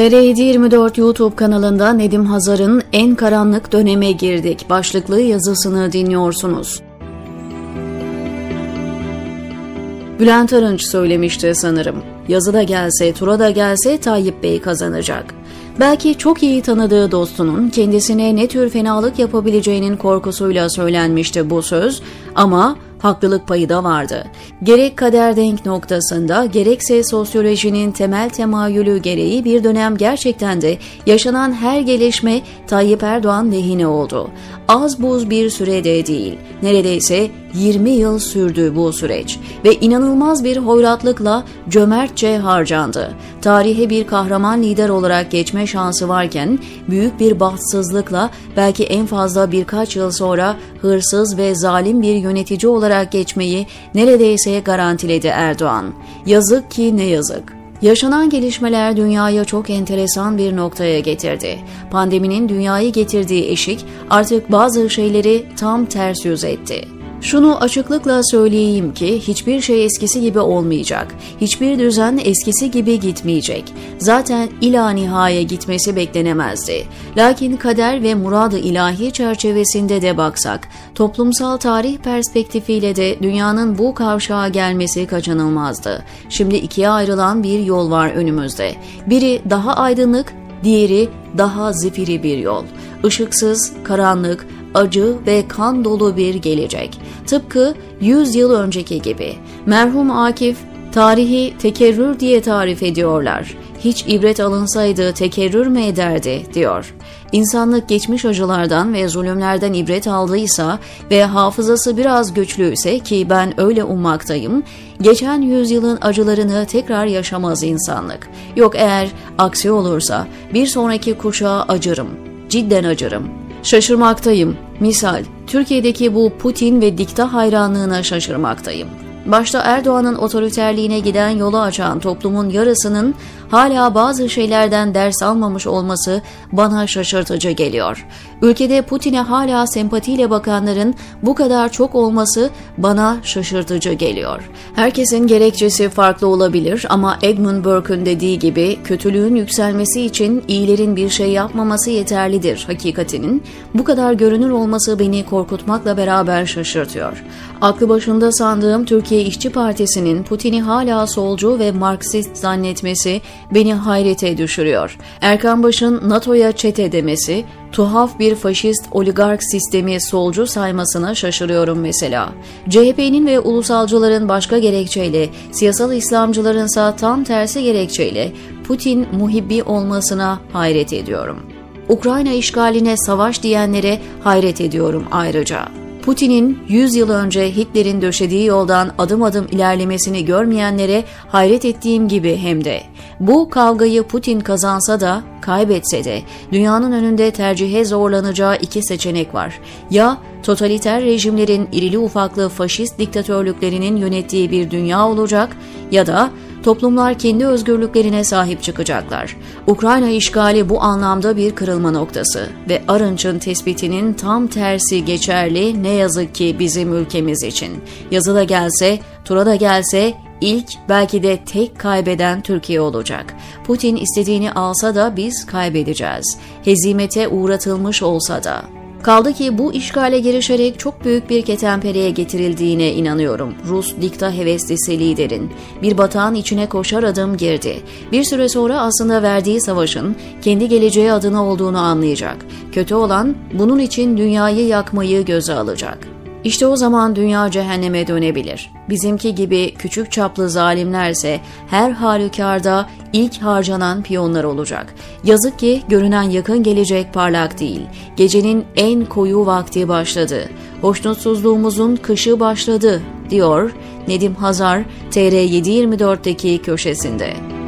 TR724 YouTube kanalında Nedim Hazar'ın En Karanlık Döneme Girdik başlıklı yazısını dinliyorsunuz. Bülent Arınç söylemişti sanırım. Yazı da gelse, tura da gelse Tayyip Bey kazanacak. Belki çok iyi tanıdığı dostunun kendisine ne tür fenalık yapabileceğinin korkusuyla söylenmişti bu söz ama haklılık payı da vardı. Gerek kader denk noktasında gerekse sosyolojinin temel temayülü gereği bir dönem gerçekten de yaşanan her gelişme Tayyip Erdoğan lehine oldu. Az buz bir sürede değil, neredeyse 20 yıl sürdü bu süreç ve inanılmaz bir hoyratlıkla cömertçe harcandı. Tarihe bir kahraman lider olarak geçme şansı varken büyük bir bahtsızlıkla belki en fazla birkaç yıl sonra hırsız ve zalim bir yönetici olarak geçmeyi neredeyse garantiledi Erdoğan. Yazık ki ne yazık. Yaşanan gelişmeler dünyaya çok enteresan bir noktaya getirdi. Pandeminin dünyayı getirdiği eşik artık bazı şeyleri tam ters yüz etti. Şunu açıklıkla söyleyeyim ki hiçbir şey eskisi gibi olmayacak. Hiçbir düzen eskisi gibi gitmeyecek. Zaten ila nihaya gitmesi beklenemezdi. Lakin kader ve muradı ilahi çerçevesinde de baksak, toplumsal tarih perspektifiyle de dünyanın bu kavşağa gelmesi kaçınılmazdı. Şimdi ikiye ayrılan bir yol var önümüzde. Biri daha aydınlık, diğeri daha zifiri bir yol. Işıksız, karanlık, acı ve kan dolu bir gelecek. Tıpkı 100 yıl önceki gibi. Merhum Akif, tarihi tekerrür diye tarif ediyorlar. Hiç ibret alınsaydı tekerrür mü ederdi, diyor. İnsanlık geçmiş acılardan ve zulümlerden ibret aldıysa ve hafızası biraz güçlüyse ki ben öyle ummaktayım, geçen yüzyılın acılarını tekrar yaşamaz insanlık. Yok eğer aksi olursa bir sonraki kuşağa acırım, cidden acırım. Şaşırmaktayım. Misal, Türkiye'deki bu Putin ve dikta hayranlığına şaşırmaktayım. Başta Erdoğan'ın otoriterliğine giden yolu açan toplumun yarısının hala bazı şeylerden ders almamış olması bana şaşırtıcı geliyor. Ülkede Putin'e hala sempatiyle bakanların bu kadar çok olması bana şaşırtıcı geliyor. Herkesin gerekçesi farklı olabilir ama Edmund Burke'ün dediği gibi kötülüğün yükselmesi için iyilerin bir şey yapmaması yeterlidir hakikatinin. Bu kadar görünür olması beni korkutmakla beraber şaşırtıyor. Aklı başında sandığım Türkiye İşçi Partisi'nin Putin'i hala solcu ve Marksist zannetmesi beni hayrete düşürüyor. Erkan Baş'ın NATO'ya çete demesi, tuhaf bir faşist oligark sistemi solcu saymasına şaşırıyorum mesela. CHP'nin ve ulusalcıların başka gerekçeyle, siyasal İslamcılarınsa tam tersi gerekçeyle Putin muhibbi olmasına hayret ediyorum. Ukrayna işgaline savaş diyenlere hayret ediyorum ayrıca. Putin'in 100 yıl önce Hitler'in döşediği yoldan adım adım ilerlemesini görmeyenlere hayret ettiğim gibi hem de. Bu kavgayı Putin kazansa da kaybetse de dünyanın önünde tercihe zorlanacağı iki seçenek var. Ya totaliter rejimlerin irili ufaklı faşist diktatörlüklerinin yönettiği bir dünya olacak ya da toplumlar kendi özgürlüklerine sahip çıkacaklar. Ukrayna işgali bu anlamda bir kırılma noktası ve Arınç'ın tespitinin tam tersi geçerli ne yazık ki bizim ülkemiz için. Yazıda gelse, tura da gelse ilk belki de tek kaybeden Türkiye olacak. Putin istediğini alsa da biz kaybedeceğiz. Hezimete uğratılmış olsa da. Kaldı ki bu işgale girişerek çok büyük bir ketenpereye getirildiğine inanıyorum. Rus dikta heveslisi liderin. Bir batağın içine koşar adım girdi. Bir süre sonra aslında verdiği savaşın kendi geleceği adına olduğunu anlayacak. Kötü olan bunun için dünyayı yakmayı göze alacak. İşte o zaman dünya cehenneme dönebilir. Bizimki gibi küçük çaplı zalimlerse her halükarda ilk harcanan piyonlar olacak. Yazık ki görünen yakın gelecek parlak değil. Gecenin en koyu vakti başladı. Hoşnutsuzluğumuzun kışı başladı, diyor Nedim Hazar TR724'deki köşesinde.